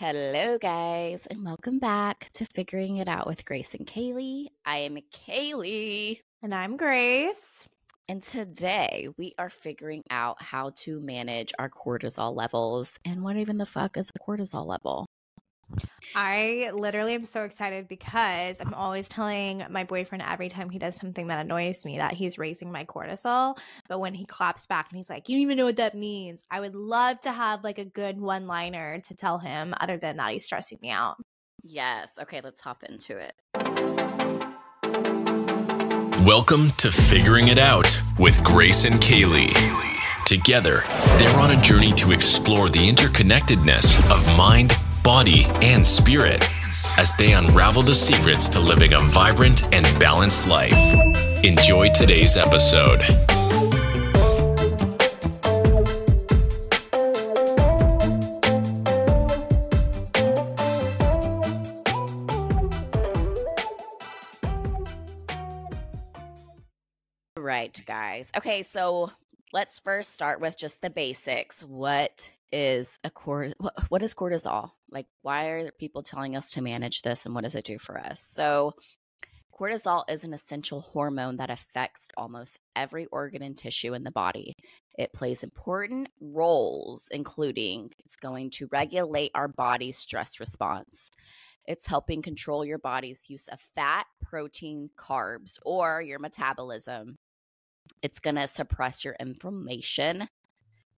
Hello, guys, and welcome back to Figuring It Out with Grace and Kaylee. I am Kaylee. And I'm Grace. And today we are figuring out how to manage our cortisol levels and what even the fuck is a cortisol level. I literally am so excited because I'm always telling my boyfriend every time he does something that annoys me that he's raising my cortisol. But when he claps back and he's like, You don't even know what that means, I would love to have like a good one liner to tell him other than that he's stressing me out. Yes. Okay, let's hop into it. Welcome to Figuring It Out with Grace and Kaylee. Together, they're on a journey to explore the interconnectedness of mind body, and spirit as they unravel the secrets to living a vibrant and balanced life. Enjoy today's episode. Right, guys. Okay, so let's first start with just the basics. What is a cord what is cortisol? Like why are people telling us to manage this and what does it do for us? So cortisol is an essential hormone that affects almost every organ and tissue in the body. It plays important roles including it's going to regulate our body's stress response. It's helping control your body's use of fat, protein, carbs, or your metabolism. It's going to suppress your inflammation,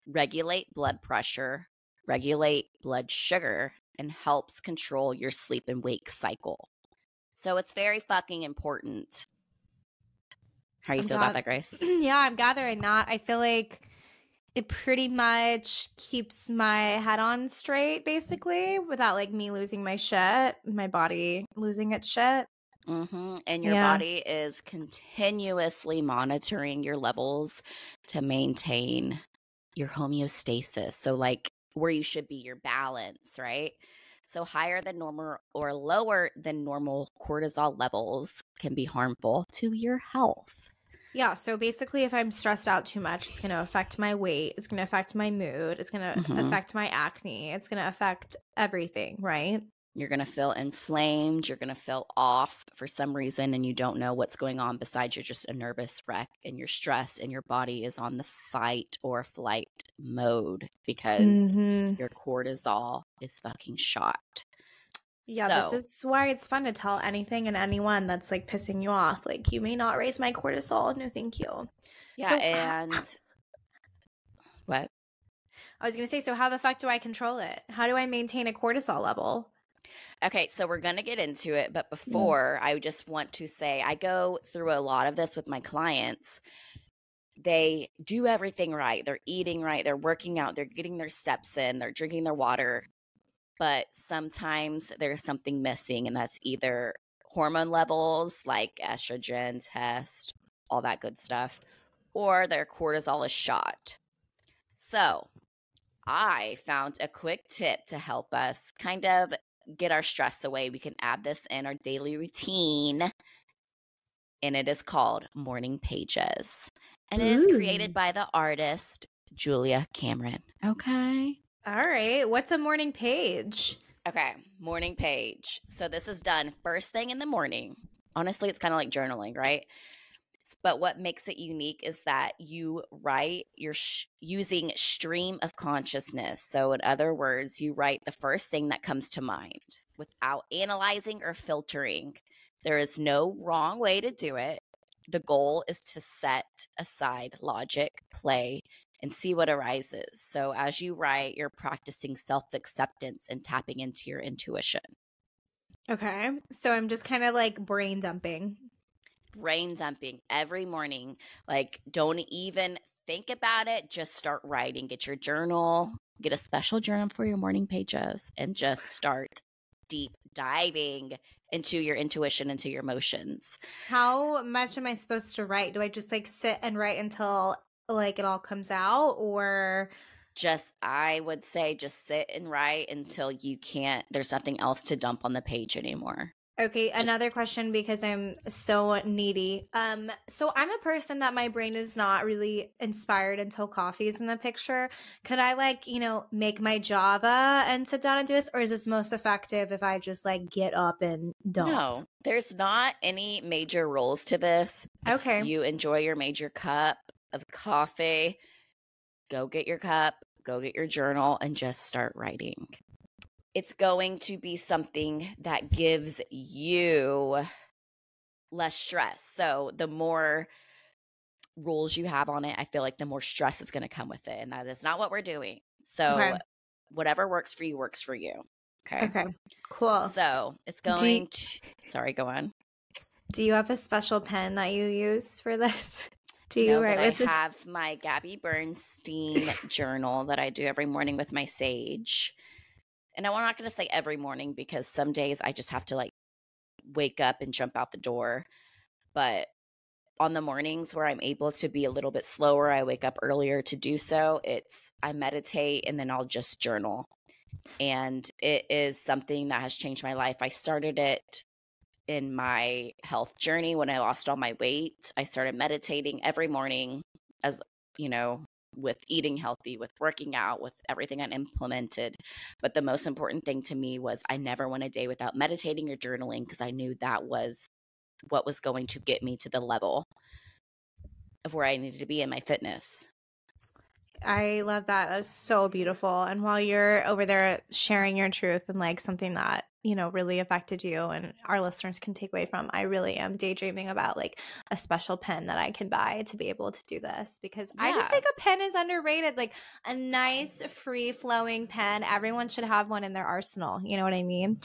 regulate blood pressure, regulate blood sugar, and helps control your sleep and wake cycle. So it's very fucking important. How you I'm feel about that, Grace? Yeah, I'm gathering that. I feel like it pretty much keeps my head on straight, basically, without like me losing my shit, my body losing its shit. Mm-hmm. And your yeah. body is continuously monitoring your levels to maintain your homeostasis. So, like where you should be, your balance, right? So, higher than normal or lower than normal cortisol levels can be harmful to your health. Yeah. So, basically, if I'm stressed out too much, it's going to affect my weight. It's going to affect my mood. It's going to mm-hmm. affect my acne. It's going to affect everything, right? You're going to feel inflamed. You're going to feel off for some reason, and you don't know what's going on besides you're just a nervous wreck and you're stressed, and your body is on the fight or flight mode because mm-hmm. your cortisol is fucking shot. Yeah, so, this is why it's fun to tell anything and anyone that's like pissing you off. Like, you may not raise my cortisol. No, thank you. Yeah, so, and what? I was going to say, so how the fuck do I control it? How do I maintain a cortisol level? Okay, so we're going to get into it, but mm-hmm. before, mm. I just want to say I go through a lot of this with my clients. They do everything right. They're eating right, they're working out, they're getting their steps in, they're drinking their water. But sometimes there's something missing, and that's either hormone levels like estrogen test, all that good stuff, or their cortisol is shot. So, I found a quick tip to help us kind of get our stress away, we can add this in our daily routine. And it is called Morning Pages. And it Ooh. is created by the artist Julia Cameron. Okay. All right. What's a morning page? Okay. Morning page. So this is done first thing in the morning. Honestly, it's kind of like journaling, right? But what makes it unique is that you write, you're sh- using stream of consciousness. So, in other words, you write the first thing that comes to mind without analyzing or filtering. There is no wrong way to do it. The goal is to set aside logic, play, and see what arises. So, as you write, you're practicing self acceptance and tapping into your intuition. Okay. So, I'm just kind of like brain dumping brain dumping every morning. Like, don't even think about it. Just start writing. Get your journal, get a special journal for your morning pages, and just start deep diving into your intuition, into your emotions. How much am I supposed to write? Do I just like sit and write until like it all comes out or just I would say just sit and write until you can't there's nothing else to dump on the page anymore. Okay, another question because I'm so needy. Um, so I'm a person that my brain is not really inspired until coffee is in the picture. Could I like, you know, make my Java and sit down and do this, or is this most effective if I just like get up and don't? No, there's not any major rules to this. If Okay. you enjoy your major cup of coffee, go get your cup, go get your journal, and just start writing. It's going to be something that gives you less stress. So the more rules you have on it, I feel like the more stress is going to come with it. And that is not what we're doing. So Okay. whatever works for you works for you. Okay. Okay, cool. So it's Do you- going to, sorry, go on. do you have a special pen that you use for this? Do you No, write but I with this? I have my Gabby Bernstein journal that I do every morning with my sage. And I'm not going to say every morning because some days I just have to like wake up and jump out the door. But on the mornings where I'm able to be a little bit slower, I wake up earlier to do so. It's I meditate and then I'll just journal. And it is something that has changed my life. I started it in my health journey when I lost all my weight. I started meditating every morning as, you know, with eating healthy, with working out, with everything I implemented. But the most important thing to me was I never went a day without meditating or journaling because I knew that was what was going to get me to the level of where I needed to be in my fitness. I love that. That's so beautiful. And while you're over there sharing your truth and like something that, you know, really affected you and our listeners can take away from, I really am daydreaming about like a special pen that I can buy to be able to do this because I just think a pen is underrated. Like a nice, free flowing pen. Everyone should have one in their arsenal. You know what I mean?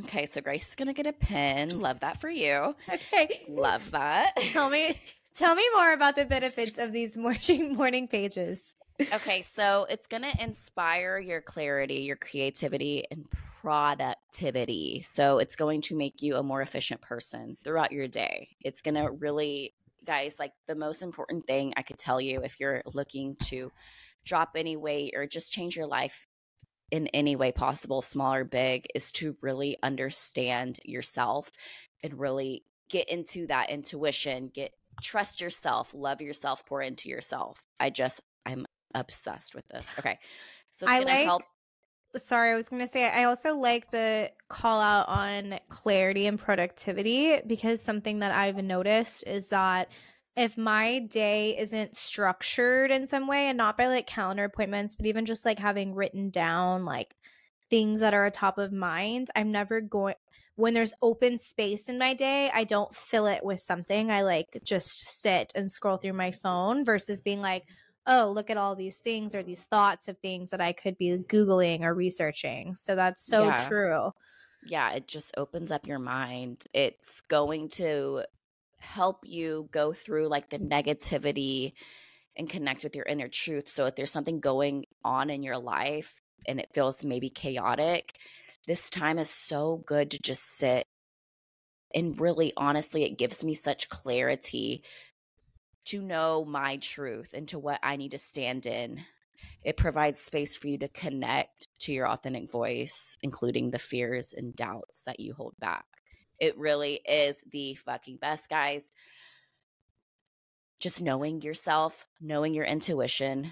Okay, so Grace is going to get a pen. Love that for you. Okay. Love that. Tell me. Tell me more about the benefits of these morning morning pages. okay, so it's going to inspire your clarity, your creativity, and productivity. So it's going to make you a more efficient person throughout your day. It's going to really, guys, like the most important thing I could tell you if you're looking to drop any weight or just change your life in any way possible, small or big, is to really understand yourself and really get into that intuition, get trust yourself, love yourself, pour into yourself. I just I'm obsessed with this. Okay. So I like- help sorry, I was going to say I also like the call out on clarity and productivity because something that I've noticed is that if my day isn't structured in some way and not by like calendar appointments, but even just like having written down like things that are a top of mind, I'm never going when there's open space in my day, I don't fill it with something. I like just sit and scroll through my phone versus being like, oh, look at all these things or these thoughts of things that I could be Googling or researching. So that's so Yeah. true. yeah, it just opens up your mind. It's going to help you go through like the negativity and connect with your inner truth. So if there's something going on in your life and it feels maybe chaotic, this time is so good to just sit and really honestly it gives me such clarity to know my truth and to what I need to stand in. It provides space for you to connect to your authentic voice, including the fears and doubts that you hold back. It really is the fucking best, guys. Just knowing yourself, knowing your intuition,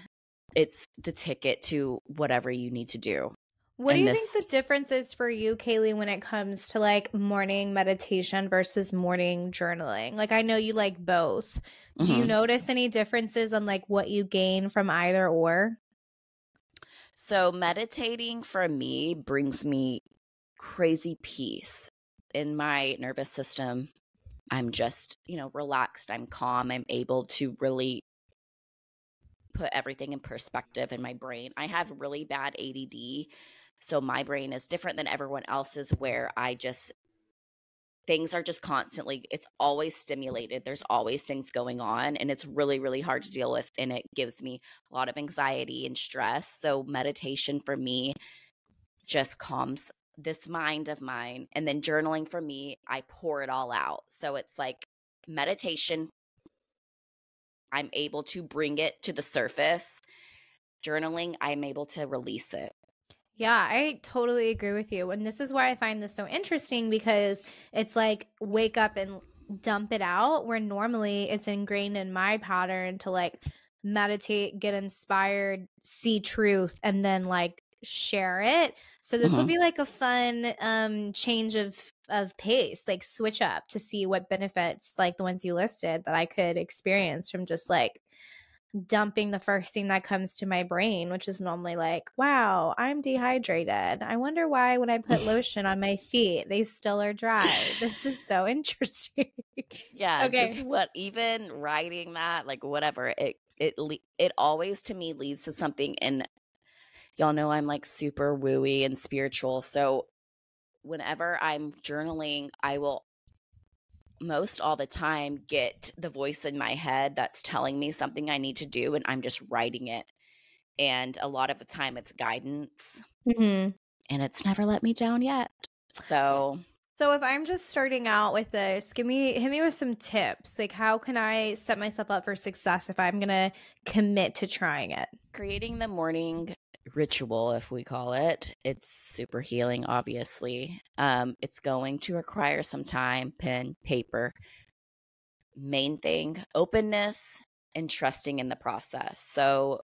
it's the ticket to whatever you need to do. What do you this- think the difference is for you, Kaylee, when it comes to like morning meditation versus morning journaling? Like, I know you like both. Do you Mhm. notice any differences on like what you gain from either or? So, meditating for me brings me crazy peace in my nervous system. I'm just, you know, relaxed. I'm calm. I'm able to really put everything in perspective in my brain. I have really bad ADD. So, my brain is different than everyone else's, where I just, things are just constantly, it's always stimulated. There's always things going on. And it's really, really hard to deal with. And it gives me a lot of anxiety and stress. So meditation for me just calms this mind of mine. And then journaling for me, I pour it all out. So it's like meditation, I'm able to bring it to the surface. Journaling, I'm able to release it. Yeah, I totally agree with you. And this is why I find this so interesting because it's like wake up and dump it out, where normally it's ingrained in my pattern to like meditate, get inspired, see truth, and then like share it. So this will Mhm. be like a fun um change of of pace, like switch up to see what benefits like the ones you listed that I could experience from just like dumping the first thing that comes to my brain, which is normally like, wow, I'm dehydrated. I wonder why when I put lotion on my feet, they still are dry. This is so interesting. Yeah, Okay. just what even writing that, like whatever, it it it always to me leads to something and y'all know I'm like super wooey and spiritual. So whenever I'm journaling, I will most all the time get the voice in my head that's telling me something I need to do and I'm just writing it. And a lot of the time it's guidance Mhm. and it's never let me down yet. So So if I'm just starting out with this, give me hit me with some tips. Like how can I set myself up for success if I'm gonna commit to trying it? creating the morning ritual if we call it it's super healing obviously. Um it's going to require some time pen paper. Main thing openness and trusting in the process. So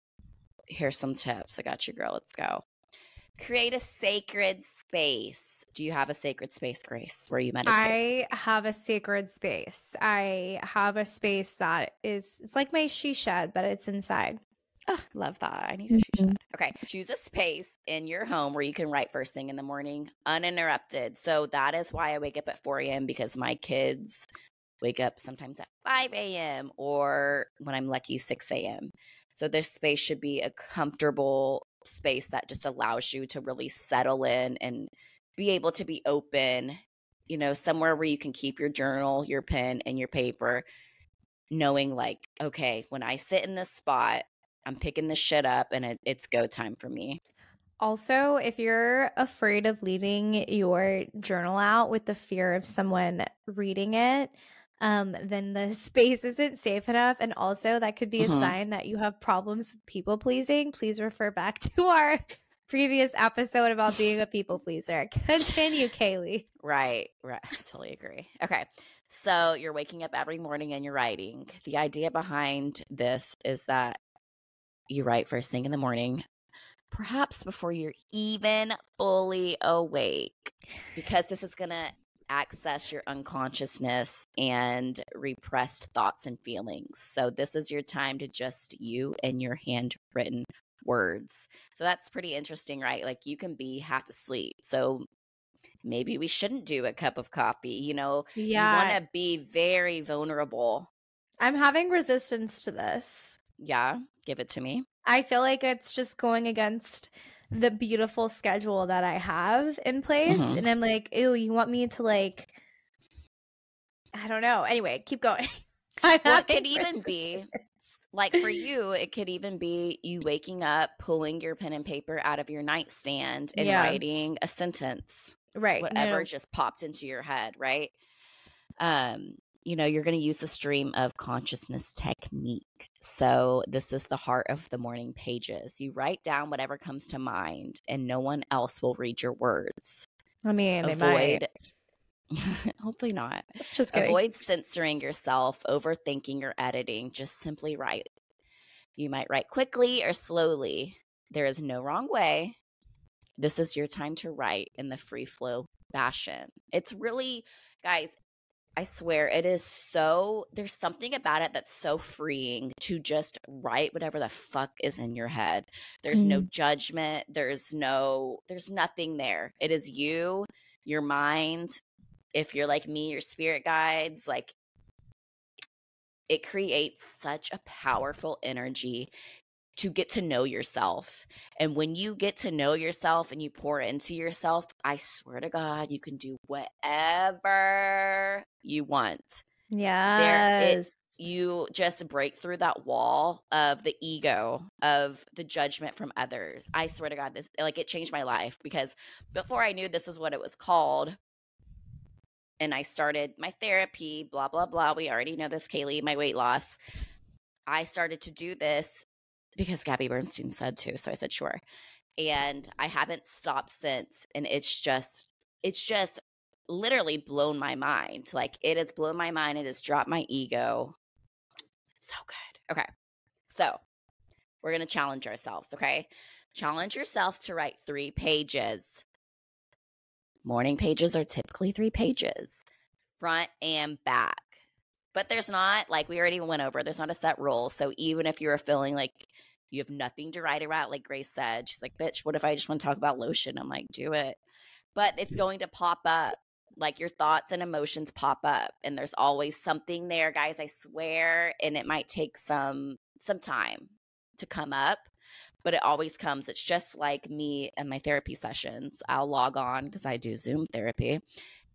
here's some tips. I got you girl. Let's go. Create a sacred space. Do you have a sacred space grace where you meditate? I have a sacred space. I have a space that is it's like my she shed, but it's inside. Love that. I need a she Mhm. shed. Okay. Choose a space in your home where you can write first thing in the morning, uninterrupted. So that is why I wake up at 4 a.m. because my kids wake up sometimes at 5 a.m. or when I'm lucky, 6 a.m. So this space should be a comfortable space that just allows you to really settle in and be able to be open, you know, somewhere where you can keep your journal, your pen, and your paper, knowing like, okay, when I sit in this spot, I'm picking this shit up and it, it's go time for me. Also, if you're afraid of leaving your journal out with the fear of someone reading it, um, then the space isn't safe enough. And also, that could be a Mhm. sign that you have problems with people pleasing. Please refer back to our previous episode about being a people pleaser. Continue, Kaylee. Right, right. I totally agree. Okay. So you're waking up every morning and you're writing. The idea behind this is that you write first thing in the morning, perhaps before you're even fully awake, because this is going to access your unconsciousness and repressed thoughts and feelings. So this is your time to just you and your handwritten words. So that's pretty interesting, right? Like you can be half asleep. So maybe we shouldn't do a cup of coffee. You know, yeah. you want to be very vulnerable. I'm having resistance to this. Yeah, give it to me. I feel like it's just going against the beautiful schedule that I have in place. Mhm. And I'm like, ew, you want me to like I don't know. Anyway, keep going. Well, it could even be like for you, it could even be you waking up, pulling your pen and paper out of your nightstand and Yeah. writing a sentence. right. whatever no. just popped into your head, right? Um, you know, you're going to use the stream of consciousness technique. So, this is the heart of the morning pages. You write down whatever comes to mind, and no one else will read your words. I mean, they Avoid, might. hopefully not. Just kidding. Avoid censoring yourself, overthinking, or editing. Just simply write. You might write quickly or slowly. There is no wrong way. This is your time to write in the free flow fashion. It's really, guys, I swear it is so, there's something about it that's so freeing to just write whatever the fuck is in your head. There's no mm-hmm. judgment. There's no, there's nothing there. It is you, your mind. If you're like me, your spirit guides, like it creates such a powerful energy to get to know yourself. And when you get to know yourself and you pour into yourself, I swear to God, you can do whatever you want. Yes. You just break through that wall of the ego, of the judgment from others. I swear to God, this like it changed my life because before I knew this is what it was called, and I started my therapy, blah, blah, blah. We already know this, Kaylee, my weight loss. I started to do this because Gabby Bernstein said to. So I said, sure. and I haven't stopped since. And it's just, it's just literally blown my mind. Like it has blown my mind. It has dropped my ego. so good. Okay. So we're going to challenge ourselves. Okay. Challenge yourself to write three pages. Morning pages are typically three pages, front and back. But there's not, like we already went over, there's not a set rule. So even if you're feeling like you have nothing to write about, like Grace said, she's like, bitch, what if I just want to talk about lotion? I'm like, do it. But it's going to pop up. Like your thoughts and emotions pop up. And there's always something there, guys. I swear. And it might take some some time to come up but it always comes. It's just like me and my therapy sessions. I'll log on because I do Zoom therapy.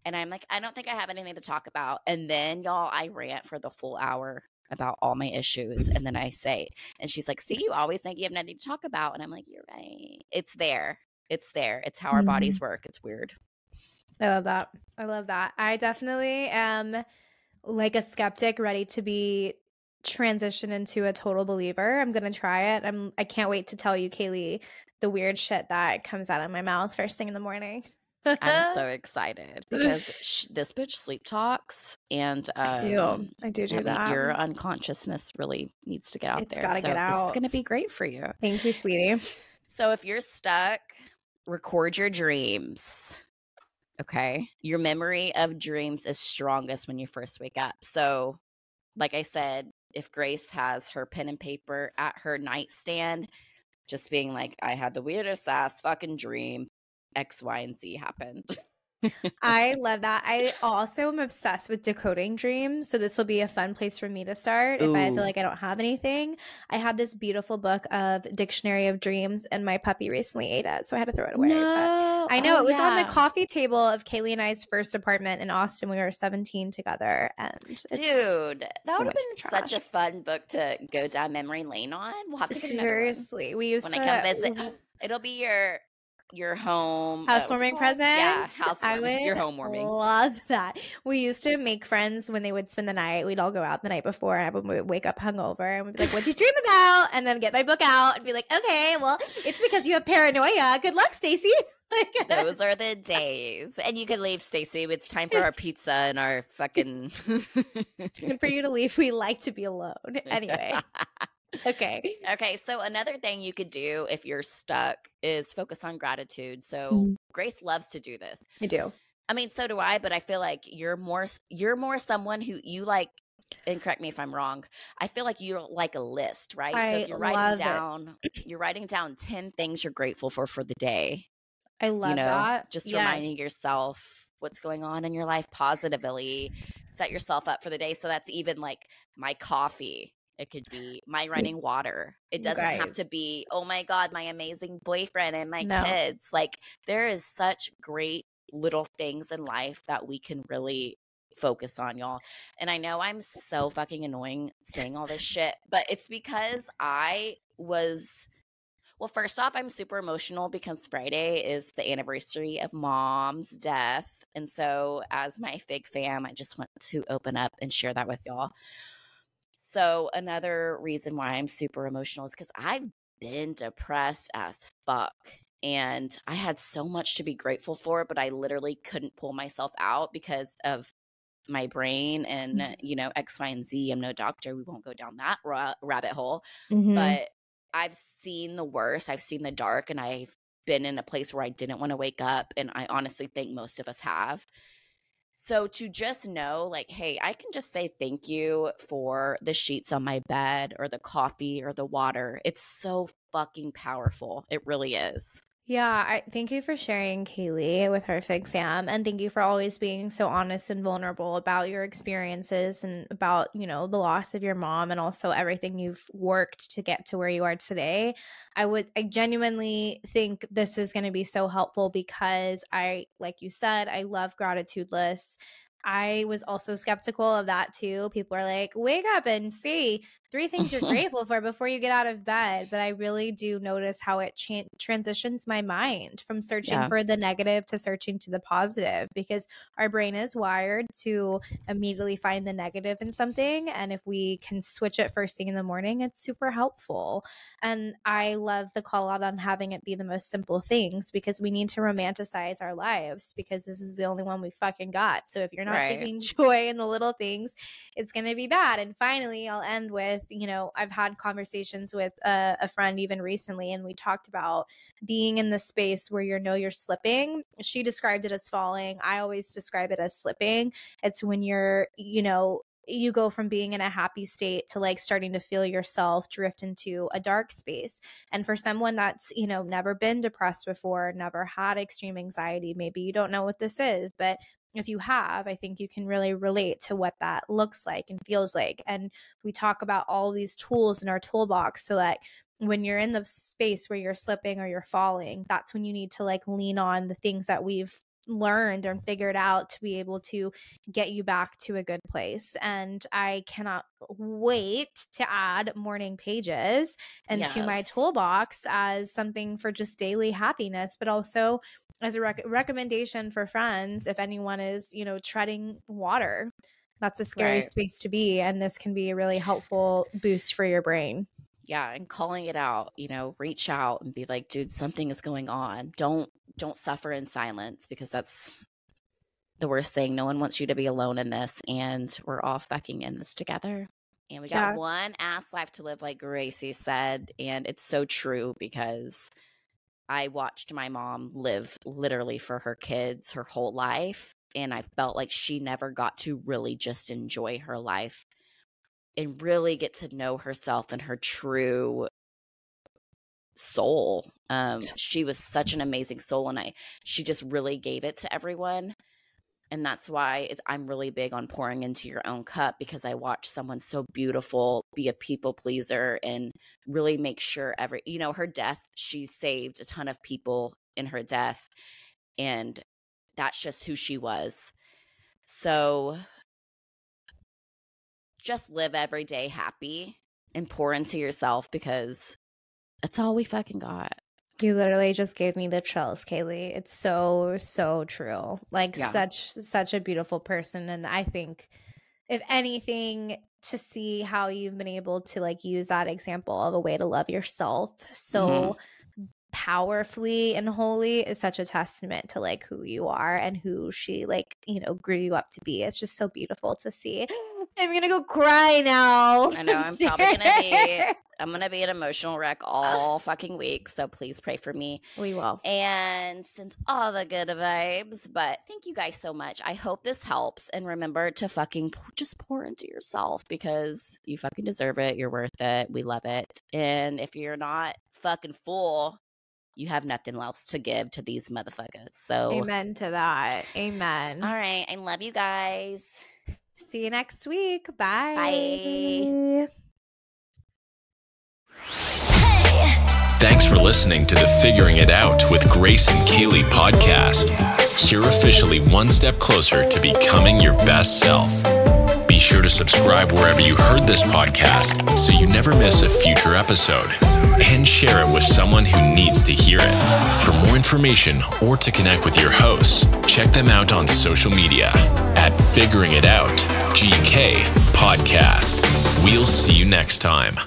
And I'm like, I don't think I have anything to talk about. And then, y'all, I rant for the full hour about all my issues. And then I say, and she's like, See, you always think you have nothing to talk about. And I'm like, You're right. It's there. It's there. It's how our mm-hmm. bodies work. It's weird. I love that. I love that. I definitely am like a skeptic ready to be transition into a total believer. I'm gonna try it. I'm I can't wait to tell you, Kaylee, the weird shit that comes out of my mouth first thing in the morning. I'm so excited because sh- this bitch sleep talks, and um, I do, I do do I that. Your unconsciousness really needs to get out it's there. Gotta so get out. This is gonna be great for you. Thank you, sweetie. So if you're stuck, record your dreams. Okay, your memory of dreams is strongest when you first wake up. So, like I said, if Grace has her pen and paper at her nightstand, just being like, I had the weirdest ass fucking dream. X, Y, and Z happened. I love that. I also am obsessed with decoding dreams. So this will be a fun place for me to start Ooh. if I feel like I don't have anything. I had this beautiful book of Dictionary of Dreams and my puppy recently ate it. So I had to throw it away. No. I know oh, it was yeah. on the coffee table of Kaylee and I's first apartment in Austin. We were 17 together. And dude, that would have been such a fun book to go down memory lane on. We'll have to Seriously. We used when to I come visit. It'll be your your home uh, housewarming uh, present. Yeah, housewarming. Your home homewarming. Love that. We used to make friends when they would spend the night. We'd all go out the night before, and everyone would wake up hungover, and we'd be like, "What'd you dream about?" And then get my book out and be like, "Okay, well, it's because you have paranoia. Good luck, Stacy." Those are the days, and you can leave, Stacy. It's time for our pizza and our fucking. and for you to leave, we like to be alone. Anyway okay. Okay. So another thing you could do if you're stuck is focus on gratitude. So mm-hmm. Grace loves to do this. I do. I mean, so do I, but I feel like you're more you're more someone who you like and correct me if I'm wrong. I feel like you're like a list, right? I so if you're writing down it. you're writing down 10 things you're grateful for for the day. I love you know, that. Just yes. reminding yourself what's going on in your life positively. Set yourself up for the day. So that's even like my coffee it could be my running water. It doesn't right. have to be, oh my God, my amazing boyfriend and my no. kids. Like, there is such great little things in life that we can really focus on, y'all. And I know I'm so fucking annoying saying all this shit, but it's because I was. Well, first off, I'm super emotional because Friday is the anniversary of mom's death. And so, as my fig fam, I just want to open up and share that with y'all. So another reason why I'm super emotional is because I've been depressed as fuck. And I had so much to be grateful for, but I literally couldn't pull myself out because of my brain and, mm-hmm. you know, X, Y, and Z. I'm no doctor. We won't go down that ra- rabbit hole. Mm-hmm. But I've seen the worst. I've seen the dark, and I've been in a place where I didn't want to wake up. And I honestly think most of us have. So to just know, like, hey, I can just say thank you for the sheets on my bed or the coffee or the water. It's so fucking powerful. It really is. Yeah, I thank you for sharing Kaylee with her Fig Fam and thank you for always being so honest and vulnerable about your experiences and about, you know, the loss of your mom and also everything you've worked to get to where you are today. I would I genuinely think this is going to be so helpful because I like you said, I love gratitude lists. I was also skeptical of that too. People are like, wake up and see three things you're grateful for before you get out of bed. But I really do notice how it cha- transitions my mind from searching yeah. for the negative to searching to the positive because our brain is wired to immediately find the negative in something. And if we can switch it first thing in the morning, it's super helpful. And I love the call out on having it be the most simple things because we need to romanticize our lives because this is the only one we fucking got. So if you're not right. taking joy in the little things, it's going to be bad. And finally, I'll end with you know, I've had conversations with a, a friend even recently, and we talked about being in the space where you know you're slipping. She described it as falling. I always describe it as slipping. It's when you're, you know, you go from being in a happy state to like starting to feel yourself drift into a dark space. And for someone that's, you know, never been depressed before, never had extreme anxiety, maybe you don't know what this is, but if you have, I think you can really relate to what that looks like and feels like. And we talk about all these tools in our toolbox so that when you're in the space where you're slipping or you're falling, that's when you need to like lean on the things that we've learned and figured out to be able to get you back to a good place. And I cannot wait to add morning pages into yes. my toolbox as something for just daily happiness, but also as a rec- recommendation for friends if anyone is, you know, treading water. That's a scary right. space to be. And this can be a really helpful boost for your brain yeah and calling it out you know reach out and be like dude something is going on don't don't suffer in silence because that's the worst thing no one wants you to be alone in this and we're all fucking in this together and we got yeah. one ass life to live like gracie said and it's so true because i watched my mom live literally for her kids her whole life and i felt like she never got to really just enjoy her life and really get to know herself and her true soul. Um, she was such an amazing soul, and I she just really gave it to everyone. And that's why I'm really big on pouring into your own cup because I watch someone so beautiful be a people pleaser and really make sure every, you know, her death, she saved a ton of people in her death. And that's just who she was. So just live every day happy and pour into yourself because that's all we fucking got. You literally just gave me the chills, Kaylee. It's so, so true. Like yeah. such, such a beautiful person. And I think if anything, to see how you've been able to like use that example of a way to love yourself so mm-hmm. Powerfully and holy is such a testament to like who you are and who she like, you know, grew you up to be. It's just so beautiful to see. I'm gonna go cry now. I know I'm probably gonna be I'm gonna be an emotional wreck all fucking week. So please pray for me. We will. And send all the good vibes. But thank you guys so much. I hope this helps. And remember to fucking just pour into yourself because you fucking deserve it. You're worth it. We love it. And if you're not fucking full, you have nothing else to give to these motherfuckers. So Amen to that. Amen. All right. I love you guys. See you next week. Bye. Bye. Thanks for listening to the Figuring It Out with Grace and Kaylee podcast. You're officially one step closer to becoming your best self. Be sure to subscribe wherever you heard this podcast so you never miss a future episode. And share it with someone who needs to hear it. For more information or to connect with your hosts, check them out on social media at Figuring It Out GK Podcast. We'll see you next time.